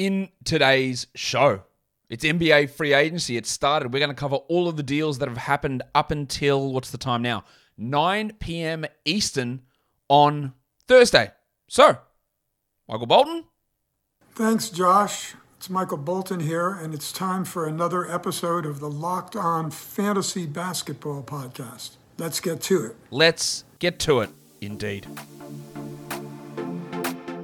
in today's show. It's NBA free agency. It started. We're going to cover all of the deals that have happened up until what's the time now? 9 p.m. Eastern on Thursday. So, Michael Bolton. Thanks, Josh. It's Michael Bolton here, and it's time for another episode of the Locked On Fantasy Basketball Podcast. Let's get to it. Let's get to it, indeed.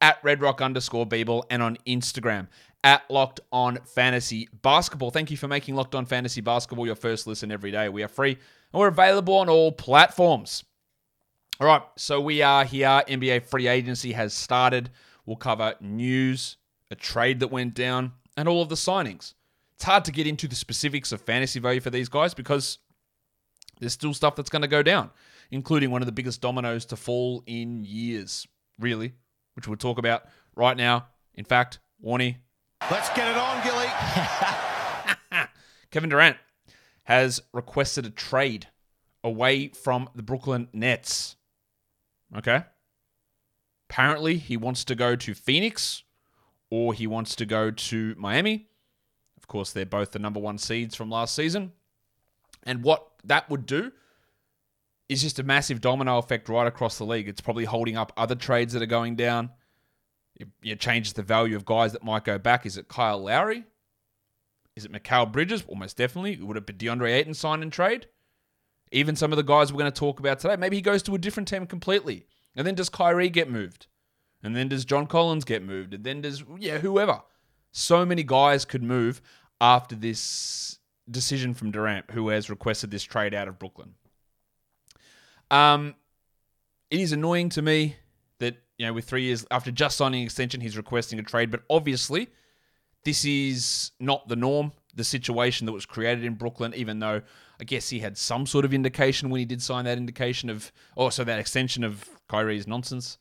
at redrock underscore bball and on Instagram at Locked On Fantasy Basketball. Thank you for making Locked On Fantasy Basketball your first listen every day. We are free and we're available on all platforms. All right, so we are here. NBA free agency has started. We'll cover news, a trade that went down, and all of the signings. It's hard to get into the specifics of fantasy value for these guys because there's still stuff that's going to go down, including one of the biggest dominoes to fall in years, really, which we'll talk about right now. In fact, Warnie, Let's get it on, Gilly. Kevin Durant has requested a trade away from the Brooklyn Nets. Okay. Apparently, he wants to go to Phoenix or he wants to go to Miami. Of course, they're both the number one seeds from last season. And what that would do is just a massive domino effect right across the league. It's probably holding up other trades that are going down. It, it changes the value of guys that might go back. Is it Kyle Lowry? Is it Mikal Bridges? Almost definitely. Would it be DeAndre Ayton sign and trade? Even some of the guys we're going to talk about today. Maybe he goes to a different team completely. And then does Kyrie get moved? And then does John Collins get moved? And then does, yeah, whoever. So many guys could move after this decision from Durant, who has requested this trade out of Brooklyn. Um, it is annoying to me that, you know, with three years after just signing an extension, he's requesting a trade. But obviously, this is not the norm, the situation that was created in Brooklyn, even though I guess he had some sort of indication when he did sign that indication of, oh, so that extension of Kyrie's nonsense.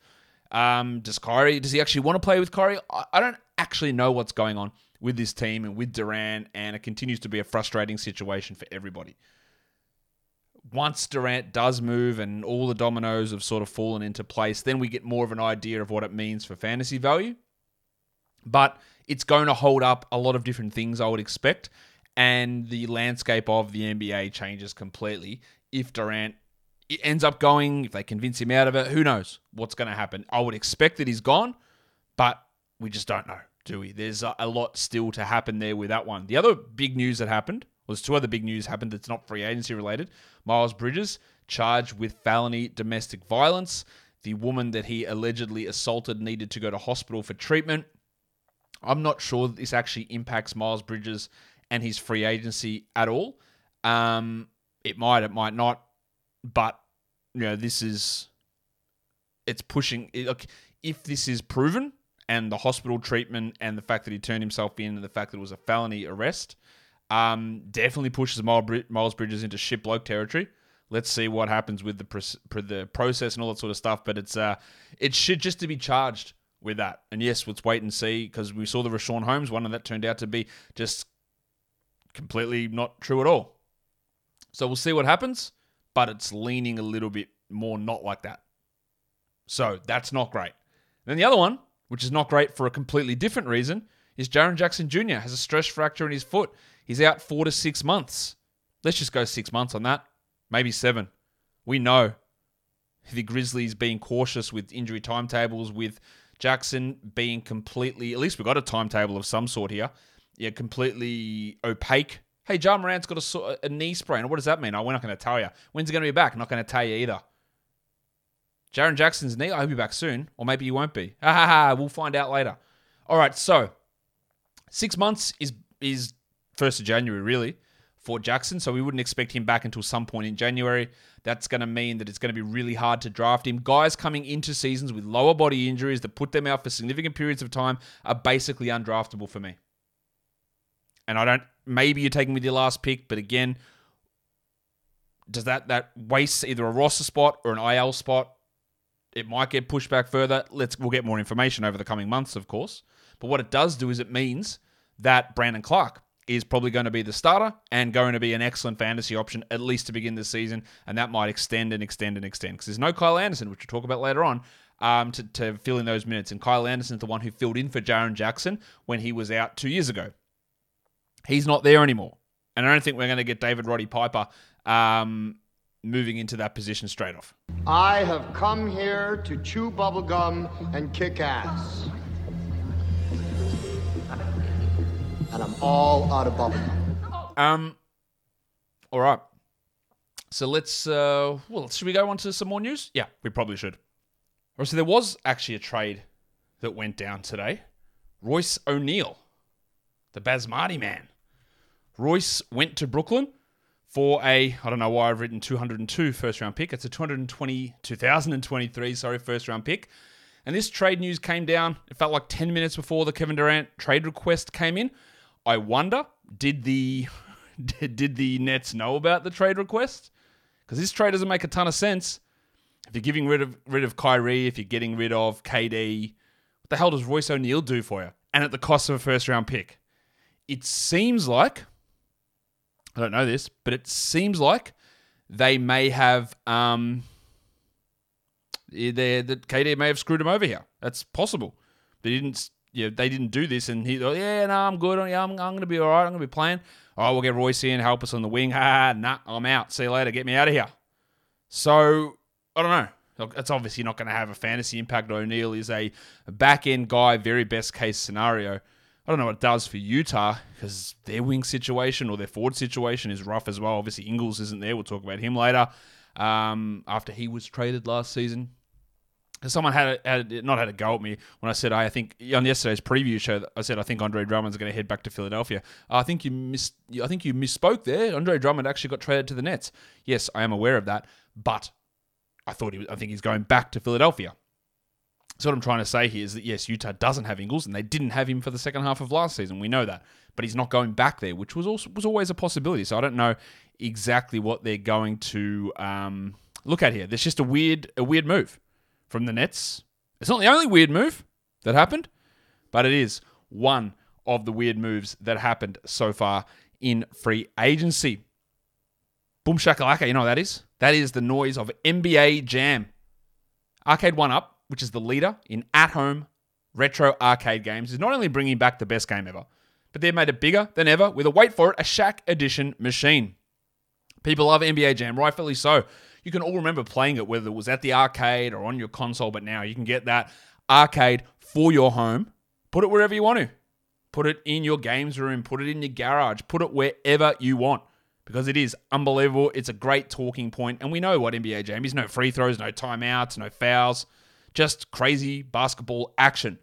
Um, does Kyrie, does he actually want to play with Kyrie? I, I don't actually know what's going on with this team and with Durant, and it continues to be a frustrating situation for everybody. Once Durant does move and all the dominoes have sort of fallen into place, then we get more of an idea of what it means for fantasy value. But it's going to hold up a lot of different things, I would expect. And the landscape of the NBA changes completely if Durant ends up going, if they convince him out of it, who knows what's going to happen. I would expect that he's gone, but we just don't know, do we? There's a a lot still to happen there with that one. The other big news that happened, well, there's two other big news happened that's not free agency related. Miles Bridges charged with felony domestic violence. The woman that he allegedly assaulted needed to go to hospital for treatment. I'm not sure that this actually impacts Miles Bridges and his free agency at all. Um, it might, it might not, but you know, this is it's pushing. Look, if this is proven, and the hospital treatment, and the fact that he turned himself in, and the fact that it was a felony arrest, um, definitely pushes Miles Bridges into shit bloke territory. Let's see what happens with the the process and all that sort of stuff. But it's uh, it should just to be charged with that. And yes, let's wait and see because we saw the Richaun Holmes one, and that turned out to be just completely not true at all. So we'll see what happens, but it's leaning a little bit more not like that. So that's not great. Then the other one, which is not great for a completely different reason, is Jaren Jackson Jr. has a stress fracture in his foot. He's out four to six months. Let's just go six months on that, maybe seven. We know the Grizzlies being cautious with injury timetables, with Jackson being completely, at least we've got a timetable of some sort here, yeah, completely opaque. Hey, Ja Morant's got a, a knee sprain. What does that mean? Oh, we're not going to tell you. When's he going to be back? Not going to tell you either. Jaren Jackson's knee, I hope he'll be back soon, or maybe he won't be. Ha ha ha, we'll find out later. All right, so six months is is first of January really for Jackson, so we wouldn't expect him back until some point in January. That's going to mean that it's going to be really hard to draft him. Guys coming into seasons with lower body injuries that put them out for significant periods of time are basically undraftable for me. And I don't. Maybe you're taking with your last pick, but again, does that that waste either a roster spot or an IL spot? It might get pushed back further. Let's we'll is probably going to be the starter and going to be an excellent fantasy option, at least to begin the season. And that might extend and extend and extend because there's no Kyle Anderson, which we'll talk about later on, um, to, to fill in those minutes. And Kyle Anderson is the one who filled in for Jaren Jackson when he was out two years ago. He's not there anymore. And I don't think we're going to get David Roddy Piper um, moving into that position straight off. I have come here to chew bubblegum and kick ass. And I'm all out of bubblegum. Um, all right. So let's. Uh, well, should we go on to some more news? Yeah, we probably should. All right, so there was actually a trade that went down today. Royce O'Neale, the Basmati man. Royce went to Brooklyn for a I don't know why I've written 202 first round pick. It's a 220 2023 sorry first round pick. And this trade news came down. It felt like 10 minutes before the Kevin Durant trade request came in. I wonder did the did the Nets know about the trade request? Because this trade doesn't make a ton of sense. If you're giving rid of rid of Kyrie, if you're getting rid of KD, what the hell does Royce O'Neale do for you? And at the cost of a first round pick. It seems like I don't know this, but it seems like they may have um they that KD may have screwed him over here. That's possible. He didn't yeah, they didn't do this and he thought, yeah, no, I'm good. Yeah, I'm, I'm gonna be all right. I'm gonna be playing. Oh, we'll get Royce in, help us on the wing. Ha, nah, I'm out. See you later. Get me out of here. So I don't know. It's obviously not going to have a fantasy impact. O'Neale is a back end guy, very best case scenario. I don't know what it does for Utah because their wing situation or their forward situation is rough as well. Obviously, Ingles isn't there. We'll talk about him later. Um, after he was traded last season, someone had, had not had a go at me when I said I think on yesterday's preview show I said I think Andre Drummond's going to head back to Philadelphia. I think you miss I think you misspoke there. Andre Drummond actually got traded to the Nets. Yes, I am aware of that, but I thought he was, I think he's going back to Philadelphia. So what I'm trying to say here is that yes, Utah doesn't have Ingles, and they didn't have him for the second half of last season. We know that, but he's not going back there, which was also was always a possibility. So I don't know exactly what they're going to um, look at here. There's just a weird a weird move from the Nets. It's not the only weird move that happened, but it is one of the weird moves that happened so far in free agency. Boom shakalaka, you know what that is? That is the noise of NBA Jam. Arcade1Up, which is the leader in at home retro arcade games, is not only bringing back the best game ever, but they've made it bigger than ever with a wait for it, a Shaq Edition machine. People love NBA Jam, rightfully so. You can all remember playing it, whether it was at the arcade or on your console, but now you can get that arcade for your home. Put it wherever you want to. Put it in your games room, put it in your garage, put it wherever you want because it is unbelievable. It's a great talking point, and we know what NBA Jam is no free throws, no timeouts, no fouls, just crazy basketball action.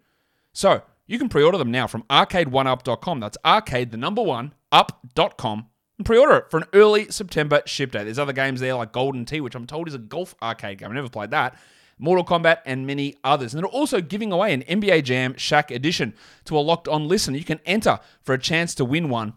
So you can pre order them now from arcade1up.com. That's arcade, the number one, up.com, and pre order it for an early September ship date. There's other games there like Golden Tee, which I'm told is a golf arcade game. I've never played that. Mortal Kombat, and many others. And they're also giving away an NBA Jam Shaq edition to a locked on listener. You can enter for a chance to win one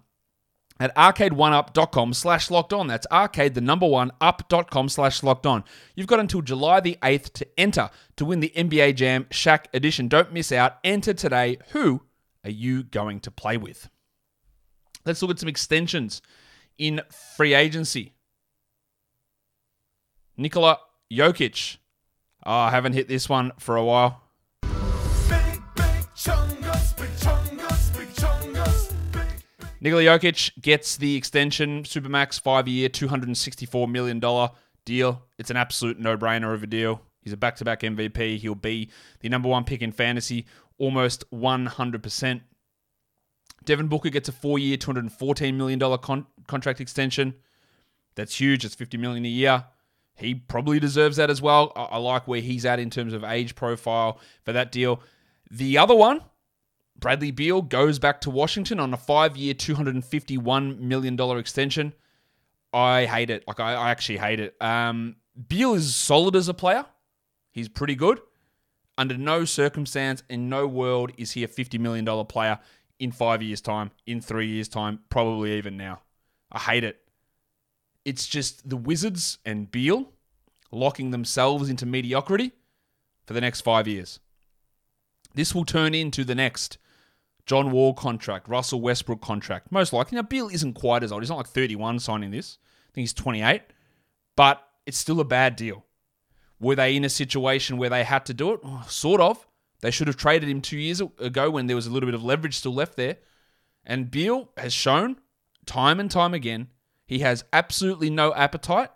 at arcade1up.com slash locked on. That's arcade, the number one, up.com slash locked on. You've got until July the 8th to enter to win the NBA Jam Shaq edition. Don't miss out. Enter today. Who are you going to play with? Let's look at some extensions in free agency. Nikola Jokic. Oh, I haven't hit this one for a while. Nikola Jokic gets the extension, Supermax, five year, $264 million deal. It's an absolute no brainer of a deal. He's a back to back MVP. He'll be the number one pick in fantasy almost 100%. Devin Booker gets a four year, $214 million con- contract extension. That's huge. It's 50 million a year. He probably deserves that as well. I, I like where he's at in terms of age profile for that deal. The other one, Bradley Beal goes back to Washington on a five year, $251 million extension. I hate it. Like, I, I actually hate it. Um, Beal is solid as a player, he's pretty good. Under no circumstance, in no world, is he a $50 million player in five years' time, in three years' time, probably even now. I hate it. It's just the Wizards and Beal locking themselves into mediocrity for the next five years. This will turn into the next John Wall contract, Russell Westbrook contract. Most likely. Now, Beal isn't quite as old. He's not like 31 signing this. I think he's 28. But it's still a bad deal. Were they in a situation where they had to do it? Oh, sort of. They should have traded him two years ago when there was a little bit of leverage still left there. And Beal has shown time and time again he has absolutely no appetite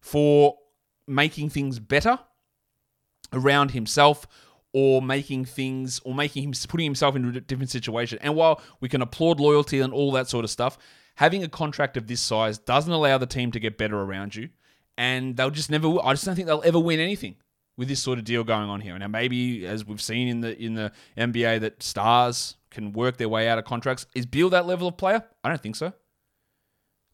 for making things better around himself or making things or making him putting himself into a different situation. And while we can applaud loyalty and all that sort of stuff, having a contract of this size doesn't allow the team to get better around you. And they'll just never I just don't think they'll ever win anything with this sort of deal going on here. Now maybe as we've seen in the in the NBA that stars can work their way out of contracts. Is Beal that level of player? I don't think so.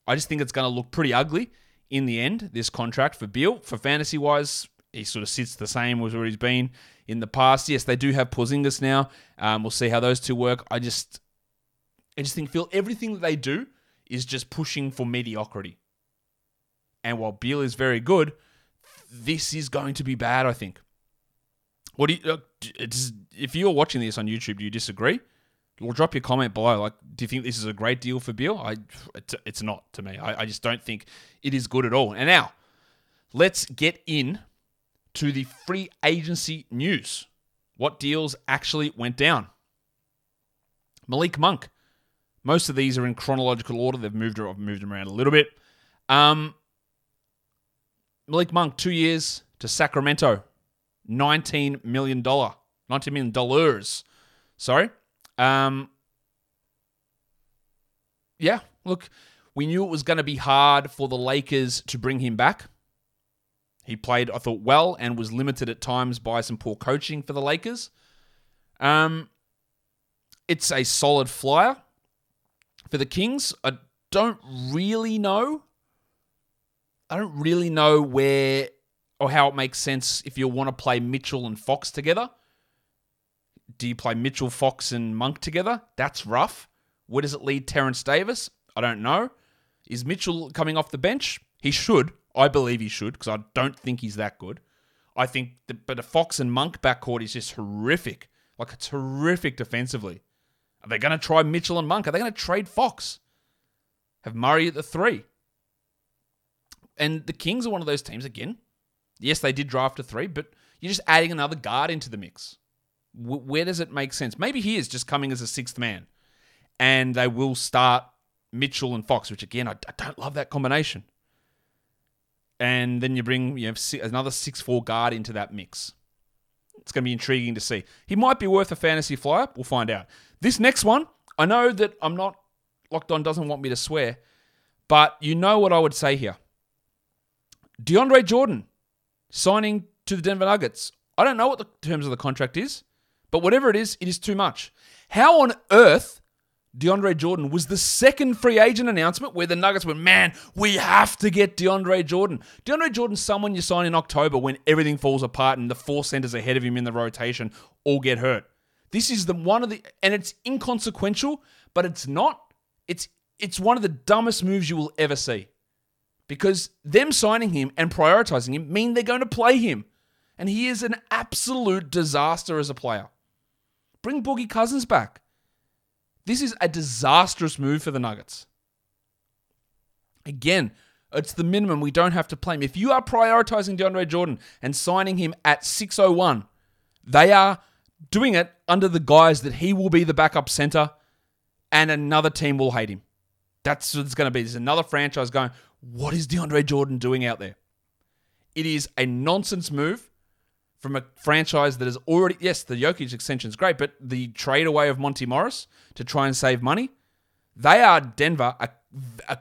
I just think it's going to look pretty ugly in the end, this contract for Beal. For fantasy wise, he sort of sits the same as where he's been in the past. Yes, they do have Porzingis now. Um, we'll see how those two work. I just, I just think Phil, everything that they do is just pushing for mediocrity. And while Beal is very good, this is going to be bad. I think. What do you? Uh, if you're watching this on YouTube, do you disagree? Well, drop your comment below. Like, do you think this is a great deal for Beal? I, it's, it's not to me. I, I just don't think it is good at all. And now, let's get in to the free agency news. What deals actually went down? Malik Monk. Most of these are in chronological order. They've moved, I've moved them around a little bit. Um, Malik Monk, two years to Sacramento, $19 million. $19 million. Sorry. Um, yeah, look, we knew it was going to be hard for the Lakers to bring him back. He played, I thought, well and was limited at times by some poor coaching for the Lakers. Um, it's a solid flyer for the Kings. I don't really know. I don't really know where or how it makes sense if you want to play Mitchell and Fox together. Do you play Mitchell, Fox, and Monk together? That's rough. Where does it lead Terrence Davis? I don't know. Is Mitchell coming off the bench? He should. I believe he should because I don't think he's that good. I think, the, but a Fox and Monk backcourt is just horrific. Like it's horrific defensively. Are they going to try Mitchell and Monk? Are they going to trade Fox? Have Murray at the three? And the Kings are one of those teams again. Yes, they did draft a three, but you're just adding another guard into the mix. W- where does it make sense? Maybe he is just coming as a sixth man, and they will start Mitchell and Fox, which again I, I don't love that combination. And then you bring you know another six four guard into that mix. It's going to be intriguing to see. He might be worth a fantasy flyer. We'll find out. This next one, I know that I'm not locked on. Doesn't want me to swear, but you know what I would say here. DeAndre Jordan signing to the Denver Nuggets. I don't know what the terms of the contract is. But whatever it is, it is too much. How on earth DeAndre Jordan was the second free agent announcement where the Nuggets went, man, we have to get DeAndre Jordan. DeAndre Jordan's someone you sign in October when everything falls apart and the four centers ahead of him in the rotation all get hurt. This is the one of the and it's inconsequential, but it's not. It's it's one of the dumbest moves you will ever see. Because them signing him and prioritizing him mean they're going to play him. And he is an absolute disaster as a player. Bring Boogie Cousins back. This is a disastrous move for the Nuggets. Again, it's the minimum. We don't have to play him. If you are prioritizing DeAndre Jordan and signing him at 601, they are doing it under the guise that he will be the backup center and another team will hate him. That's what it's going to be. There's another franchise going, what is DeAndre Jordan doing out there? It is a nonsense move from a franchise that is already yes, the Jokic extension is great, but the trade away of Monte Morris to try and save money, they are Denver are,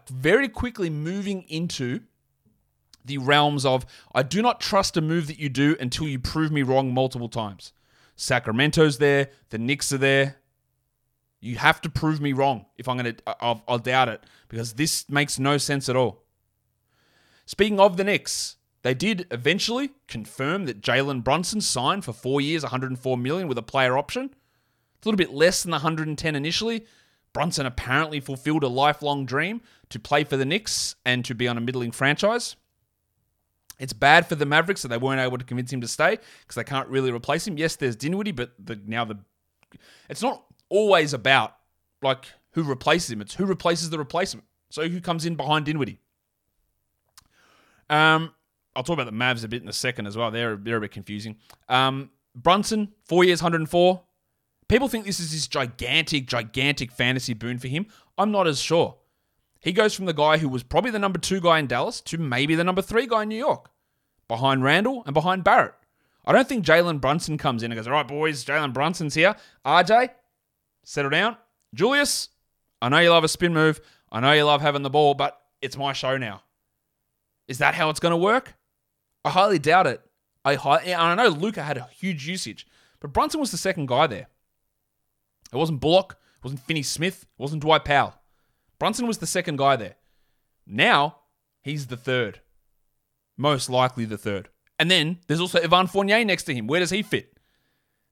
very quickly moving into the realms of I do not trust a move that you do until you prove me wrong multiple times. Sacramento's there, the Knicks are there. You have to prove me wrong if I'm going to I'll, I'll doubt it because this makes no sense at all. Speaking of the Knicks, they did eventually confirm that Jalen Brunson signed for four years, 104 million with a player option. It's a little bit less than the 110 initially. Brunson apparently fulfilled a lifelong dream to play for the Knicks and to be on a middling franchise. It's bad for the Mavericks that they weren't able to convince him to stay because they can't really replace him. Yes, there's Dinwiddie, but the, now the it's not always about like who replaces him. It's who replaces the replacement. So who comes in behind Dinwiddie? Um, I'll talk about the Mavs a bit in a second as well. They're they're a bit confusing. Um, Brunson, four years, 104. People think this is this gigantic, gigantic fantasy boon for him. I'm not as sure. He goes from the guy who was probably the number two guy in Dallas to maybe the number three guy in New York, behind Randle and behind Barrett. I don't think Jalen Brunson comes in and goes, All right, boys, Jalen Brunson's here. RJ, settle down. Julius, I know you love a spin move. I know you love having the ball, but it's my show now. Is that how it's going to work? I highly doubt it. I, and I know Luka had a huge usage, but Brunson was the second guy there. It wasn't Bullock, it wasn't Finney Smith, it wasn't Dwight Powell. Brunson was the second guy there. Now, he's the third. Most likely the third. And then there's also Evan Fournier next to him. Where does he fit?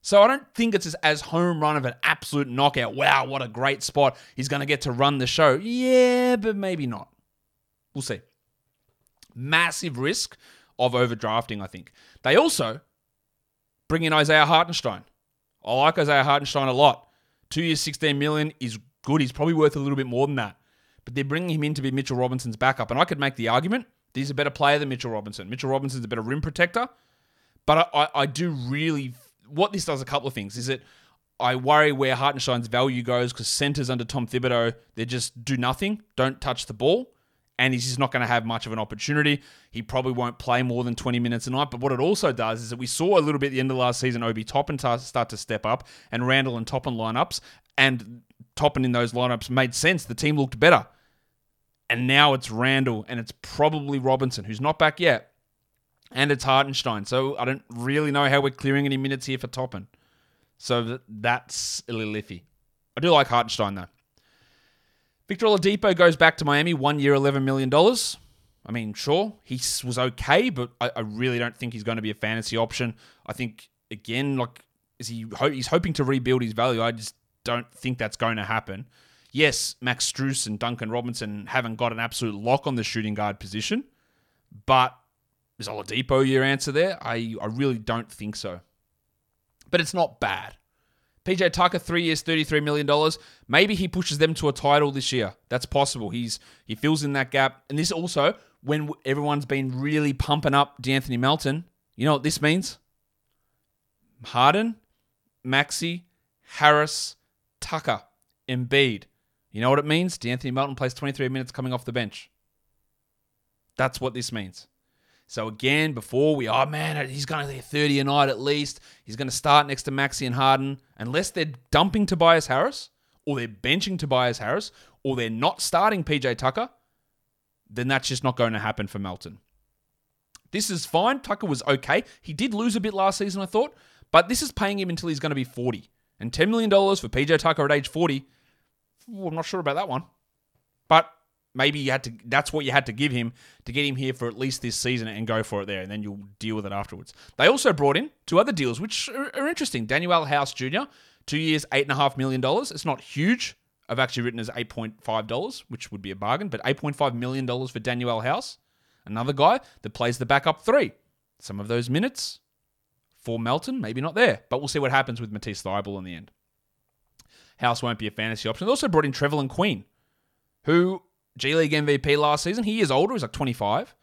So I don't think it's as home run of an absolute knockout. Wow, what a great spot. He's going to get to run the show. Yeah, but maybe not. We'll see. Massive risk of overdrafting, I think. They also bring in Isaiah Hartenstein. I like Isaiah Hartenstein a lot. Two years, 16 million is good. He's probably worth a little bit more than that. But they're bringing him in to be Mitchell Robinson's backup. And I could make the argument he's a better player than Mitchell Robinson. Mitchell Robinson's a better rim protector. But I, I, I do really. What this does a couple of things is that I worry where Hartenstein's value goes because centers under Tom Thibodeau, they just do nothing, don't touch the ball and he's just not going to have much of an opportunity. He probably won't play more than 20 minutes a night. But what it also does is that we saw a little bit at the end of last season Obi Toppin start to step up and Randle and Toppin lineups. And Toppin in those lineups made sense. The team looked better. And now it's Randle and it's probably Robinson, who's not back yet. And it's Hartenstein. So I don't really know how we're clearing any minutes here for Toppin. So that's a little iffy. I do like Hartenstein though. Victor Oladipo goes back to Miami, one year, $11 million. I mean, sure, he was okay, but I, I, really don't think he's going to be a fantasy option. I think, again, like, is he he's hoping to rebuild his value. I just don't think that's going to happen. Yes, Max Strus and Duncan Robinson haven't got an absolute lock on the shooting guard position, but is Oladipo your answer there? I, I really don't think so. But it's not bad. PJ Tucker, three years, $33 million. Maybe he pushes them to a title this year. That's possible. He's He fills in that gap. And this also, when everyone's been really pumping up De'Anthony Melton, you know what this means? Harden, Maxey, Harris, Tucker, Embiid. You know what it means? De'Anthony Melton plays 23 minutes coming off the bench. That's what this means. So again, before we, oh man, he's going to get 30 a night at least. He's going to start next to Maxey and Harden. Unless they're dumping Tobias Harris, or they're benching Tobias Harris, or they're not starting PJ Tucker, then that's just not going to happen for Melton. This is fine. Tucker was okay. He did lose a bit last season, I thought, but this is paying him until he's going to be 40. And $10 million for PJ Tucker at age 40, well, I'm not sure about that one. But maybe you had to that's what you had to give him to get him here for at least this season and go for it there and then you'll deal with it afterwards. They also brought in two other deals which are, are interesting. Danuel house jr two years eight and a half million dollars. It's not huge. I've actually written as 8.5 dollars which would be a bargain but 8.5 million dollars for Danuel house. Another guy that plays the backup three. Some of those minutes for melton maybe not there but we'll see what happens with matisse Thybulle in the end. House won't be a fantasy option. They also brought in trevelin queen who G League MVP last season. He is older, he's like 25,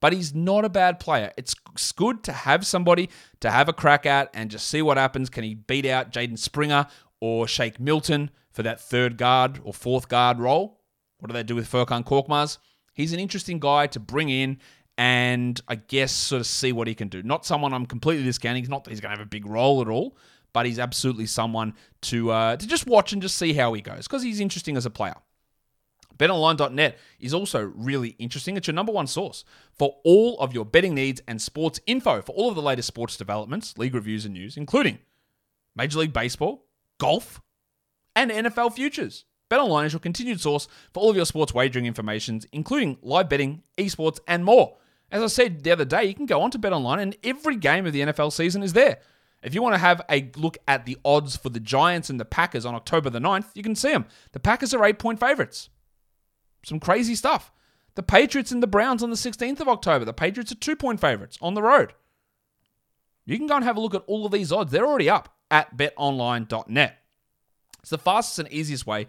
but he's not a bad player. It's good to have somebody to have a crack at and just see what happens. Can he beat out Jaden Springer or Shake Milton for that third guard or fourth guard role? What do they do with Furkan Korkmaz? He's an interesting guy to bring in and I guess sort of see what he can do. Not someone I'm completely discounting. He's not that he's going to have a big role at all, but he's absolutely someone to uh, to just watch and just see how he goes because he's interesting as a player. BetOnline.net is also really interesting. It's your number one source for all of your betting needs and sports info for all of the latest sports developments, league reviews, and news, including Major League Baseball, golf, and NFL futures. BetOnline is your continued source for all of your sports wagering information, including live betting, esports, and more. As I said the other day, you can go on to BetOnline and every game of the NFL season is there. If you want to have a look at the odds for the Giants and the Packers on October the 9th, you can see them. The Packers are eight point favorites. Some crazy stuff. The Patriots and the Browns on the 16th of October. The Patriots are two point favorites on the road. You can go and have a look at all of these odds. They're already up at betonline.net. It's the fastest and easiest way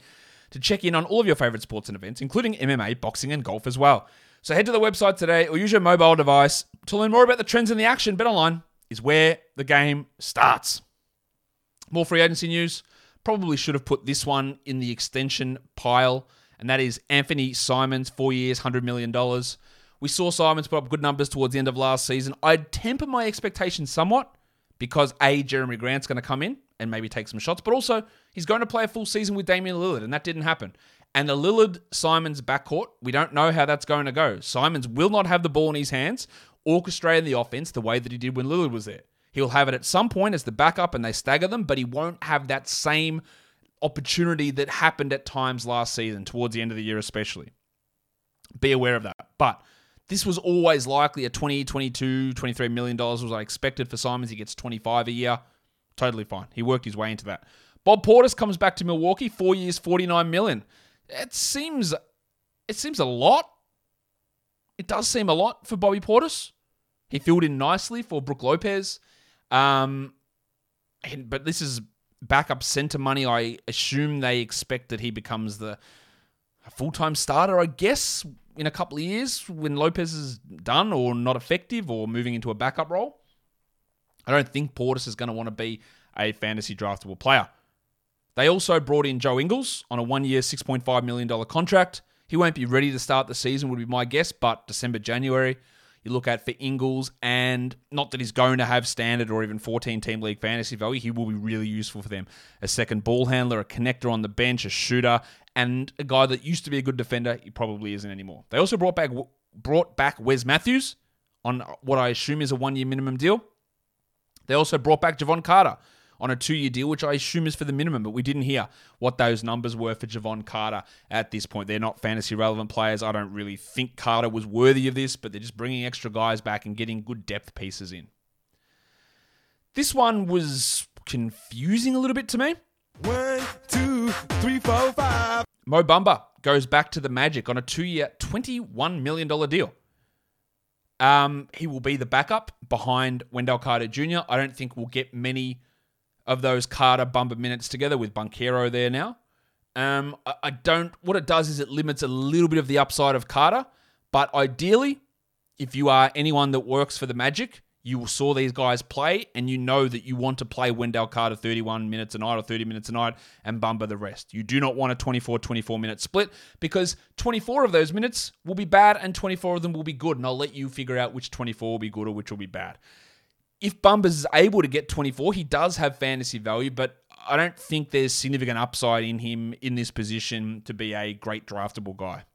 to check in on all of your favorite sports and events, including MMA, boxing, and golf as well. So head to the website today or use your mobile device to learn more about the trends in the action. BetOnline is where the game starts. More free agency news. Probably should have put this one in the extension pile, and that is Anfernee Simons, four years, $100 million. We saw Simons put up good numbers towards the end of last season. I'd temper my expectations somewhat because A, Jerami Grant's going to come in and maybe take some shots, but also he's going to play a full season with Damian Lillard, and that didn't happen. And the Lillard Simons backcourt, we don't know how that's going to go. Simons will not have the ball in his hands, orchestrating the offense the way that he did when Lillard was there. He'll have it at some point as the backup and they stagger them, but he won't have that same opportunity that happened at times last season, towards the end of the year, especially. Be aware of that. But this was always likely a 20, 22, 23 million dollars was I expected for Simons. He gets 25 a year. Totally fine. He worked his way into that. Bob Portis comes back to Milwaukee, four years, 49 million. It seems it seems a lot. It does seem a lot for Bobby Portis. He filled in nicely for Brook Lopez. Um, but this is backup center money. I assume they expect that he becomes the full time starter, I guess, in a couple of years when Lopez is done or not effective or moving into a backup role. I don't think Portis is going to want to be a fantasy draftable player. They also brought in Joe Ingles on a one year, $6.5 million contract. He won't be ready to start the season, would be my guess, but December, January, you look at for Ingles, and not that he's going to have standard or even 14 team league fantasy value, he will be really useful for them. A second ball handler, a connector on the bench, a shooter, and a guy that used to be a good defender, he probably isn't anymore. They also brought back brought back Wes Matthews on what I assume is a one year minimum deal. They also brought back Jevon Carter on a two year deal, which I assume is for the minimum, but we didn't hear what those numbers were for Jevon Carter at this point. They're not fantasy relevant players. I don't really think Carter was worthy of this, but they're just bringing extra guys back and getting good depth pieces in. This one was confusing a little bit to me. One, two, three, four, five. Mo Bamba goes back to the Magic on a two year, $21 million deal. Um, he will be the backup behind Wendell Carter Jr. I don't think we'll get many of those Carter Bamba minutes together with Banchero there now. Um, I, I don't. What it does is it limits a little bit of the upside of Carter, but ideally, if you are anyone that works for the Magic, you saw these guys play and you know that you want to play Wendell Carter 31 minutes a night or 30 minutes a night and Bamba the rest. You do not want a 24 24 minute split because 24 of those minutes will be bad and 24 of them will be good. And I'll let you figure out which 24 will be good or which will be bad. If Bamba's is able to get 24, he does have fantasy value, but I don't think there's significant upside in him in this position to be a great draftable guy.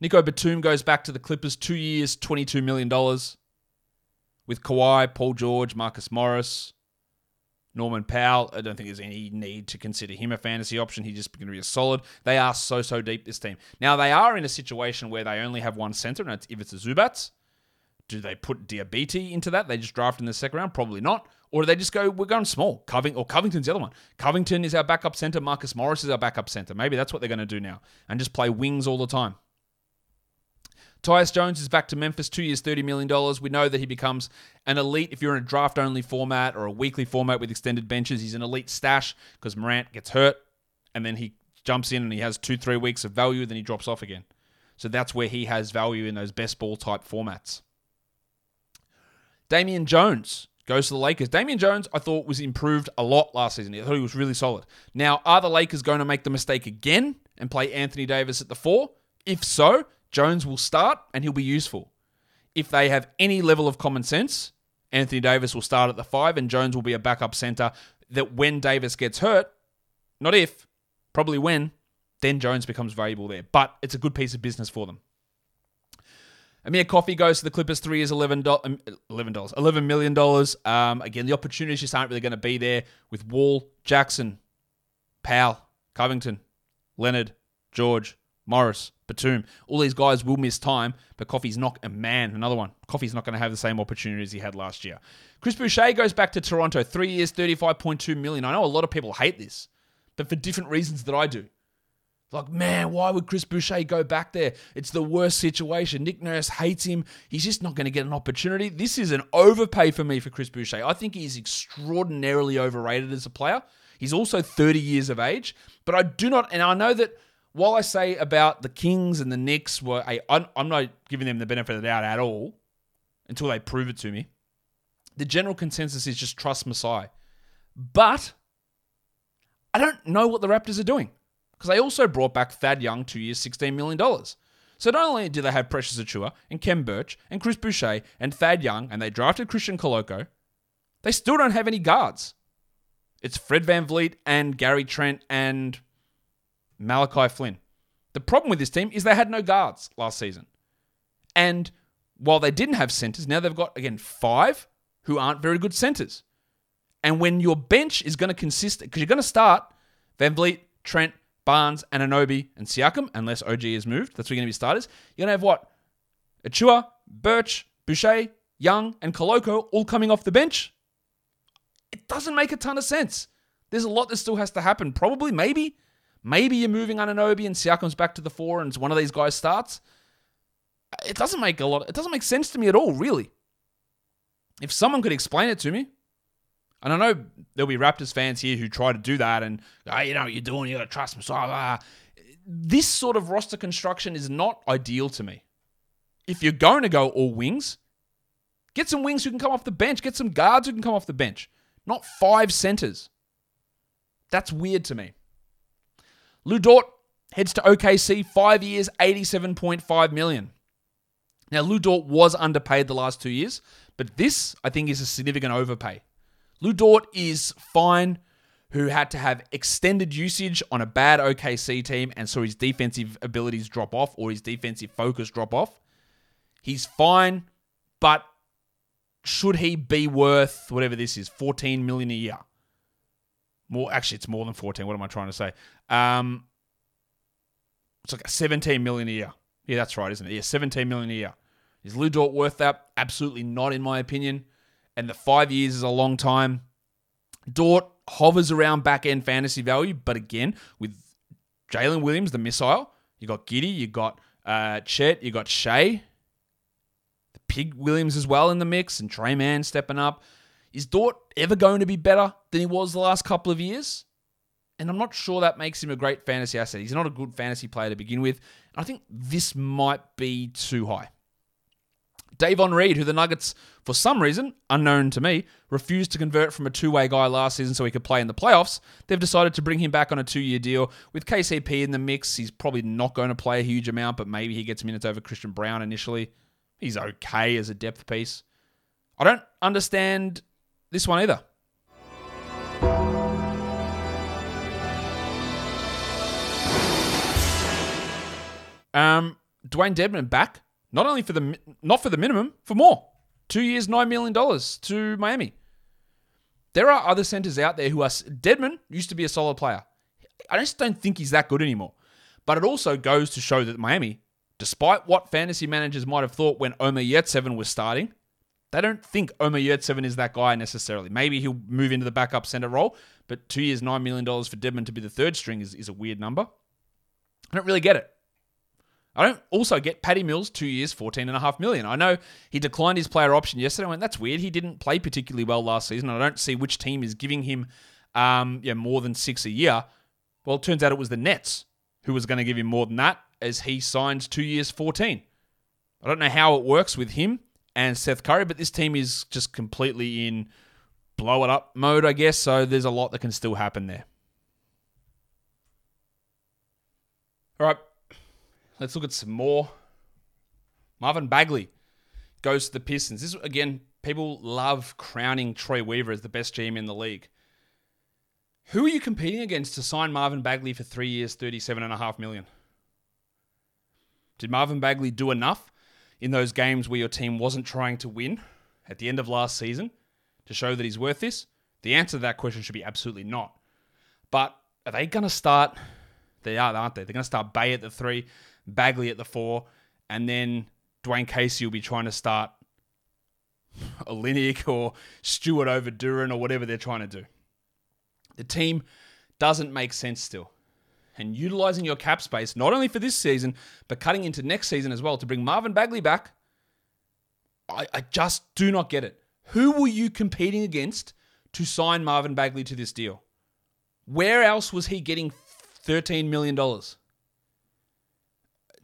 Nico Batum goes back to the Clippers, two years, $22 million with Kawhi, Paul George, Marcus Morris, Norman Powell. I don't think there's any need to consider him a fantasy option. He's just going to be a solid. They are so, so deep, this team. Now, they are in a situation where they only have one center, and if it's a Zubac, do they put Diabaté into that? They just draft in the second round? Probably not. Or do they just go, we're going small? Coving or Covington's the other one. Covington is our backup center. Marcus Morris is our backup center. Maybe that's what they're going to do now and just play wings all the time. Tyus Jones is back to Memphis, two years, $30 million. We know that he becomes an elite if you're in a draft only format or a weekly format with extended benches. He's an elite stash because Morant gets hurt and then he jumps in and he has two, three weeks of value, then he drops off again. So that's where he has value in those best ball type formats. Damian Jones goes to the Lakers. Damian Jones, I thought, was improved a lot last season. I thought he was really solid. Now, are the Lakers going to make the mistake again and play Anthony Davis at the four? If so, Jones will start and he'll be useful. If they have any level of common sense, Anthony Davis will start at the five and Jones will be a backup center that when Davis gets hurt, not if, probably when, then Jones becomes valuable there. But it's a good piece of business for them. Amir Coffey goes to the Clippers, three years, $11, $11, $11 million. Um, again, the opportunities just aren't really going to be there with Wall, Jackson, Powell, Covington, Leonard, George, Morris, Batum. All these guys will miss time, but Coffey's not a man. Another one. Coffey's not going to have the same opportunities he had last year. Chris Boucher goes back to Toronto, three years, 35.2 million. I know a lot of people hate this, but for different reasons that I do. Like, man, why would Chris Boucher go back there? It's the worst situation. Nick Nurse hates him. He's just not going to get an opportunity. This is an overpay for me for Chris Boucher. I think he's extraordinarily overrated as a player. He's also 30 years of age, but I do not, and I know that while I say about the Kings and the Knicks were a, I'm not giving them the benefit of the doubt at all until they prove it to me. The general consensus is just trust Masai. But I don't know what the Raptors are doing because they also brought back Thad Young two years, $16 million. So not only do they have Precious Achiuwa and Khem Birch and Chris Boucher and Thad Young and they drafted Christian Koloko, they still don't have any guards. It's Fred VanVleet and Gary Trent and Malachi Flynn. The problem with this team is they had no guards last season. And while they didn't have centers, now they've got, again, five who aren't very good centers. And when your bench is going to consist, because you're going to start Van Vliet, Trent, Barnes, Anunoby, and Siakam, unless OG is moved, that's what going to be starters. You're going to have what? Achiuwa, Birch, Boucher, Young, and Koloko all coming off the bench. It doesn't make a ton of sense. There's a lot that still has to happen. Probably, maybe, maybe you're moving Anunoby and Siakam's back to the four, and one of these guys starts. It doesn't make a lot. It doesn't make sense to me at all, really. If someone could explain it to me, and I know there'll be Raptors fans here who try to do that and, oh, you know what you're doing, you got to trust them. So, uh, this sort of roster construction is not ideal to me. If you're going to go all wings, get some wings who can come off the bench, get some guards who can come off the bench, not five centers. That's weird to me. Lu Dort heads to OKC, five years, 87.5 million. Now, Lu Dort was underpaid the last two years, but this, I think, is a significant overpay. Lu Dort is fine, who had to have extended usage on a bad OKC team and saw his defensive abilities drop off or his defensive focus drop off. He's fine, but should he be worth whatever this is, 14 million a year? More actually, it's more than 14. What am I trying to say? Um, it's like 17 million a year. Yeah, that's right, isn't it? Yeah, 17 million a year. Is Lu Dort worth that? Absolutely not, in my opinion. And the five years is a long time. Dort hovers around back end fantasy value, but again, with Jalen Williams, the missile, you got Giddey, you got uh, Chet, you got Shai, the Pig Williams as well in the mix, and Tre Mann stepping up. Is Dort ever going to be better than he was the last couple of years? And I'm not sure that makes him a great fantasy asset. He's not a good fantasy player to begin with. I think this might be too high. Davon Reed, who the Nuggets, for some reason, unknown to me, refused to convert from a two way guy last season so he could play in the playoffs. They've decided to bring him back on a two year deal. With KCP in the mix, he's probably not going to play a huge amount, but maybe he gets minutes over Christian Braun initially. He's okay as a depth piece. I don't understand this one either. Um, Dewayne Dedmon back, not only for the not for the minimum, for more. Two years, nine million dollars to Miami. There are other centers out there who are. Dedmon used to be a solid player. I just don't think he's that good anymore. But it also goes to show that Miami, despite what fantasy managers might have thought when Omer Yurtseven was starting, they don't think Omer Yurtseven is that guy necessarily. Maybe he'll move into the backup center role, but two years, $9 million for Dedmon to be the third string is, is a weird number. I don't really get it. I don't also get Patty Mills, two years, fourteen and a half million. I know he declined his player option yesterday. I went, that's weird. He didn't play particularly well last season. I don't see which team is giving him um, yeah, more than six a year. Well, it turns out it was the Nets who was going to give him more than that as he signs two years, 14. I don't know how it works with him and Seth Curry, but this team is just completely in blow it up mode, I guess. So there's a lot that can still happen there. All right. Let's look at some more. Marvin Bagley goes to the Pistons. This again, people love crowning Troy Weaver as the best GM in the league. Who are you competing against to sign Marvin Bagley for three years, thirty-seven and a half million? Did Marvin Bagley do enough in those games where your team wasn't trying to win at the end of last season to show that he's worth this? The answer to that question should be absolutely not. But are they going to start They are, aren't they? They're going to start Bay at the three, Bagley at the four, and then Dwane Casey will be trying to start Olynyk or Stewart over Duren or whatever they're trying to do. The team doesn't make sense still. And utilizing your cap space, not only for this season, but cutting into next season as well to bring Marvin Bagley back, I, I just do not get it. Who were you competing against to sign Marvin Bagley to this deal? Where else was he getting $13 million?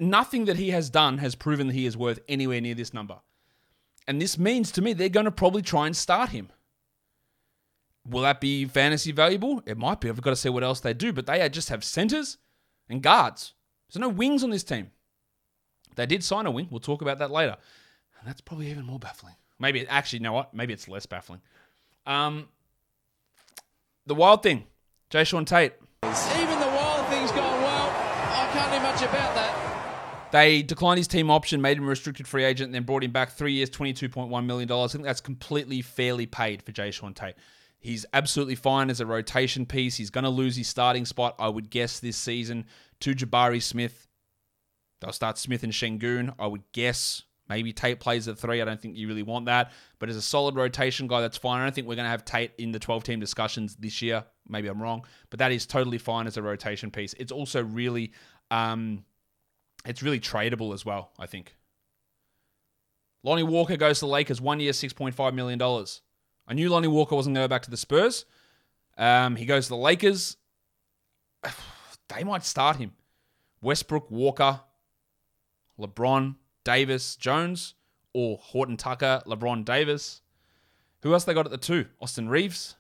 Nothing that he has done has proven that he is worth anywhere near this number. And this means to me they're going to probably try and start him. Will that be fantasy valuable? It might be. I've got to see what else they do. But they just have centers and guards. There's no wings on this team. They did sign a wing. We'll talk about that later. And that's probably even more baffling. Maybe, actually, you know what? Maybe it's less baffling. Um, the wild thing, Jae'Sean Tate. Even the wild thing's gone well. I can't do much about that. They declined his team option, made him a restricted free agent, and then brought him back three years, $22.1 million. I think that's completely fairly paid for Jae'Sean Tate. He's absolutely fine as a rotation piece. He's going to lose his starting spot, I would guess, this season to Jabari Smith. They'll start Smith and Sengun, I would guess. Maybe Tate plays at three. I don't think you really want that. But as a solid rotation guy, that's fine. I don't think we're going to have Tate in the 12 team discussions this year. Maybe I'm wrong. But that is totally fine as a rotation piece. It's also really. Um, it's really tradable as well, I think. Lonnie Walker goes to the Lakers, one year, $6.5 million. I knew Lonnie Walker wasn't going to go back to the Spurs. Um, he goes to the Lakers. They might start him. Westbrook, Walker, LeBron, Davis, Jones, or Horton Tucker, LeBron Davis. Who else they got at the two? Austin Reaves.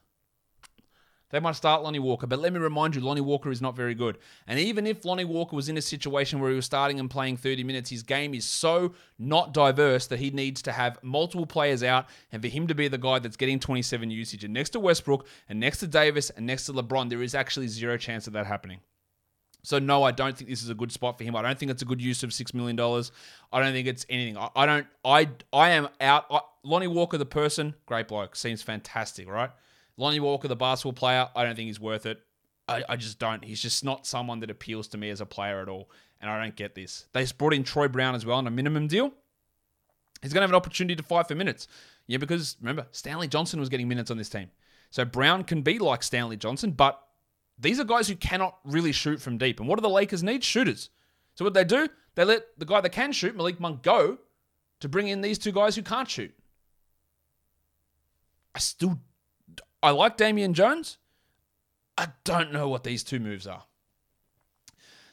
They might start Lonnie Walker, but let me remind you, Lonnie Walker is not very good. And even if Lonnie Walker was in a situation where he was starting and playing 30 minutes, his game is so not diverse that he needs to have multiple players out and for him to be the guy that's getting 27 usage. And next to Westbrook and next to Davis and next to LeBron, there is actually zero chance of that happening. So no, I don't think this is a good spot for him. I don't think it's a good use of six million dollars. I don't think it's anything. I, I don't. I I am out. I, Lonnie Walker, the person, great bloke, seems fantastic, right? Lonnie Walker, the basketball player, I don't think he's worth it. I, I just don't. He's just not someone that appeals to me as a player at all, and I don't get this. They brought in Troy Brown as well on a minimum deal. He's going to have an opportunity to fight for minutes. Yeah, because remember, Stanley Johnson was getting minutes on this team. So Brown can be like Stanley Johnson, but these are guys who cannot really shoot from deep. And what do the Lakers need? Shooters. So what they do, they let the guy that can shoot, Malik Monk, go to bring in these two guys who can't shoot. I still, I like Damian Jones. I don't know what these two moves are.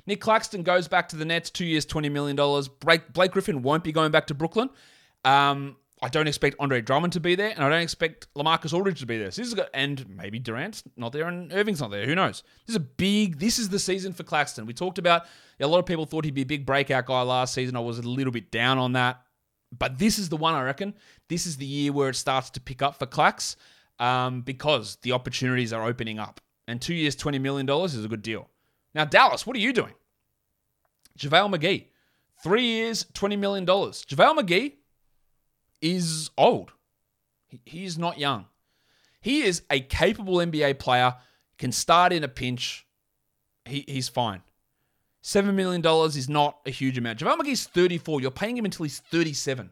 Nick Claxton goes back to the Nets, two years, $20 million. Blake, Blake Griffin won't be going back to Brooklyn. Um, I don't expect Andre Drummond to be there, and I don't expect Lamarcus Aldridge to be there. So this is good, and maybe Durant's not there, and Irving's not there. Who knows? This is a big. This is the season for Claxton. We talked about a lot of people thought he'd be a big breakout guy last season. I was a little bit down on that, but this is the one I reckon. This is the year where it starts to pick up for Clax, um, because the opportunities are opening up, and two years, twenty million dollars is a good deal. Now Dallas, what are you doing? JaVale McGee, three years, twenty million dollars. JaVale McGee is old. He is not young. He is a capable NBA player, can start in a pinch. He, he's fine. $7 million is not a huge amount. JaVale McGee's 34. You're paying him until he's 37.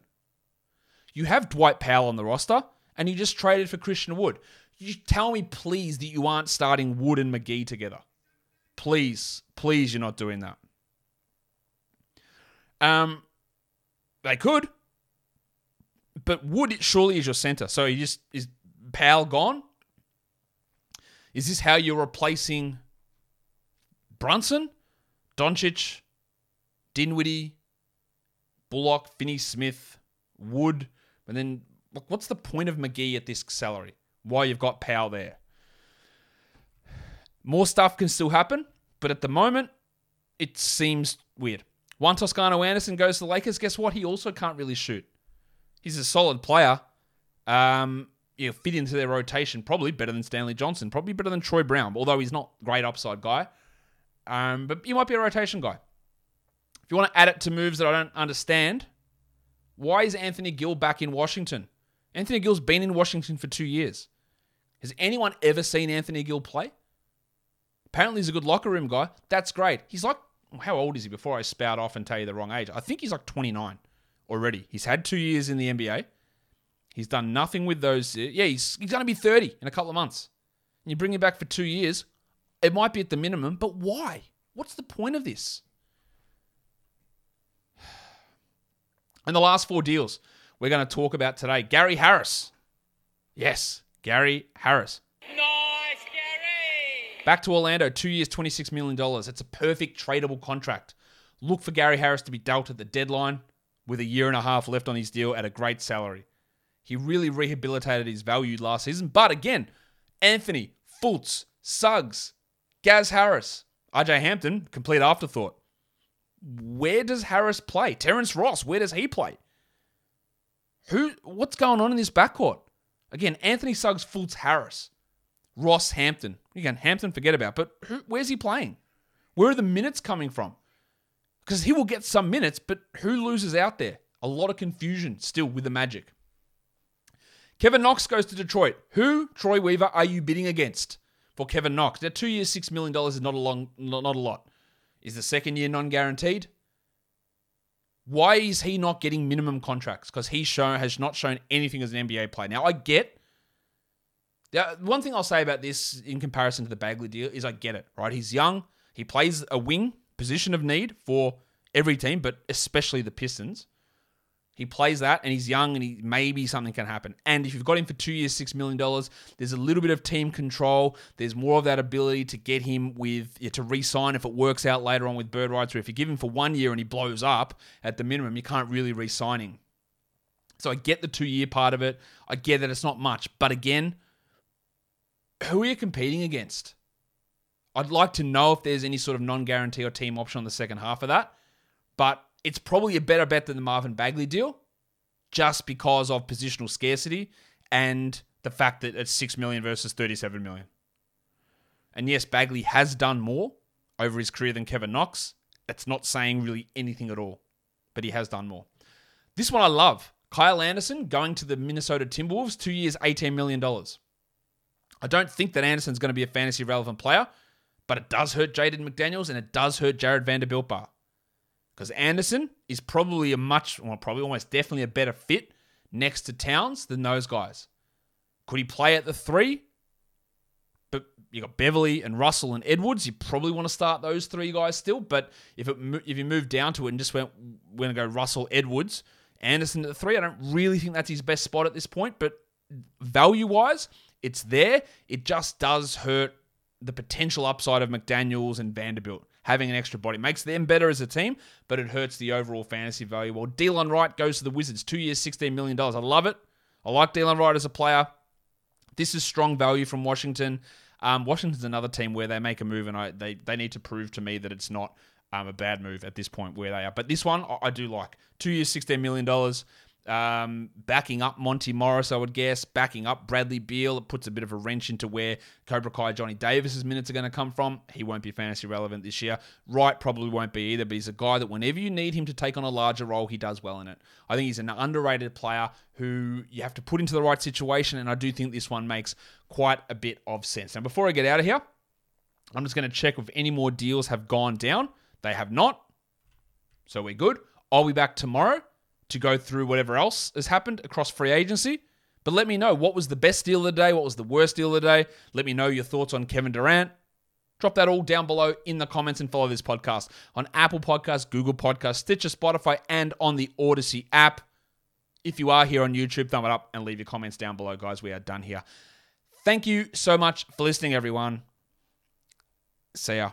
You have Dwight Powell on the roster, and you just traded for Christian Wood. You tell me, please, that you aren't starting Wood and McGee together. Please, please, you're not doing that. Um, they could but Wood surely is your center. So he just is Powell gone? Is this how you're replacing Brunson, Doncic, Dinwiddie, Bullock, Finney Smith, Wood, and then look, what's the point of McGee at this salary? Why you've got Powell there? More stuff can still happen, but at the moment, it seems weird. Juan Toscano Anderson goes to the Lakers. Guess what? He also can't really shoot. He's a solid player. Um, know, fit into their rotation probably better than Stanley Johnson, probably better than Troy Brown, although he's not great upside guy. Um, but you might be a rotation guy. If you want to add it to moves that I don't understand, why is Anthony Gill back in Washington? Anthony Gill's been in Washington for two years. Has anyone ever seen Anthony Gill play? Apparently, he's a good locker room guy. That's great. He's like, how old is he before I spout off and tell you the wrong age? I think he's like 29 already. He's had two years in the NBA. He's done nothing with those. Uh, yeah, he's, he's going to be 30 in a couple of months. And you bring him back for two years, it might be at the minimum, but why? What's the point of this? And the last four deals we're going to talk about today Gary Harris. Yes, Gary Harris. Nice, Gary! Back to Orlando, two years, $26 million. It's a perfect tradable contract. Look for Gary Harris to be dealt at the deadline with a year and a half left on his deal at a great salary. He really rehabilitated his value last season. But again, Anthony, Fultz, Suggs, Gaz Harris, RJ Hampton, complete afterthought. Where does Harris play? Terrence Ross, where does he play? Who? What's going on in this backcourt? Again, Anthony Suggs, Fultz, Harris, Ross, Hampton. Again, Hampton, forget about. But who, where's he playing? Where are the minutes coming from? Because he will get some minutes, but who loses out there? A lot of confusion still with the Magic. Kevin Knox goes to Detroit. Who, Troy Weaver, are you bidding against for Kevin Knox? Now, two years, six million dollars is not a long, not, not a lot. Is the second year non-guaranteed? Why is he not getting minimum contracts? Because he shown has not shown anything as an NBA player. Now I get. Yeah, one thing I'll say about this in comparison to the Bagley deal is I get it, right? He's young. He plays a wing position of need for every team, but especially the Pistons. He plays that and he's young and he maybe something can happen. And if you've got him for two years, six million dollars, there's a little bit of team control. There's more of that ability to get him with to re-sign if it works out later on with bird rights. Or if you give him for one year and he blows up at the minimum, you can't really re-sign him. So I get the two-year part of it. I get that it's not much, but again, who are you competing against? I'd like to know if there's any sort of non-guarantee or team option on the second half of that. But it's probably a better bet than the Marvin Bagley deal, just because of positional scarcity and the fact that it's six million versus thirty-seven million. And yes, Bagley has done more over his career than Kevin Knox. That's not saying really anything at all, but he has done more. This one I love. Kyle Anderson going to the Minnesota Timberwolves, two years, $18 million. I don't think that Anderson's going to be a fantasy relevant player, but it does hurt Jaden McDaniels and it does hurt Jarred Vanderbilt Bar. Because Anderson is probably a much, well, probably almost definitely a better fit next to Towns than those guys. Could he play at the three? But you got Beverley and Russell and Edwards. You probably want to start those three guys still. But if it if you move down to it and just went, we're to go Russell, Edwards, Anderson at the three, I don't really think that's his best spot at this point. But value wise, it's there. It just does hurt the potential upside of McDaniels and Vanderbilt having an extra body. Makes them better as a team, but it hurts the overall fantasy value. Well, Delon Wright goes to the Wizards, two years, $16 million. I love it. I like Delon Wright as a player. This is strong value from Washington. Um, Washington's another team where they make a move, and I, they, they need to prove to me that it's not um, a bad move at this point where they are. But this one, I, I do like. Two years, $16 million um, backing up Monte Morris, I would guess, backing up Bradley Beal. It puts a bit of a wrench into where Cobra Kai Johnny Davis's minutes are going to come from. He won't be fantasy relevant this year. Wright probably won't be either, but he's a guy that whenever you need him to take on a larger role, he does well in it. I think he's an underrated player who you have to put into the right situation, and I do think this one makes quite a bit of sense. Now, before I get out of here, I'm just going to check if any more deals have gone down. They have not. So we're good. I'll be back tomorrow to go through whatever else has happened across free agency. But let me know what was the best deal of the day, what was the worst deal of the day. Let me know your thoughts on Kevin Durant. Drop that all down below in the comments and follow this podcast on Apple Podcasts, Google Podcasts, Stitcher, Spotify, and on the Odyssey app. If you are here on YouTube, thumb it up and leave your comments down below, guys. We are done here. Thank you so much for listening, everyone. See ya.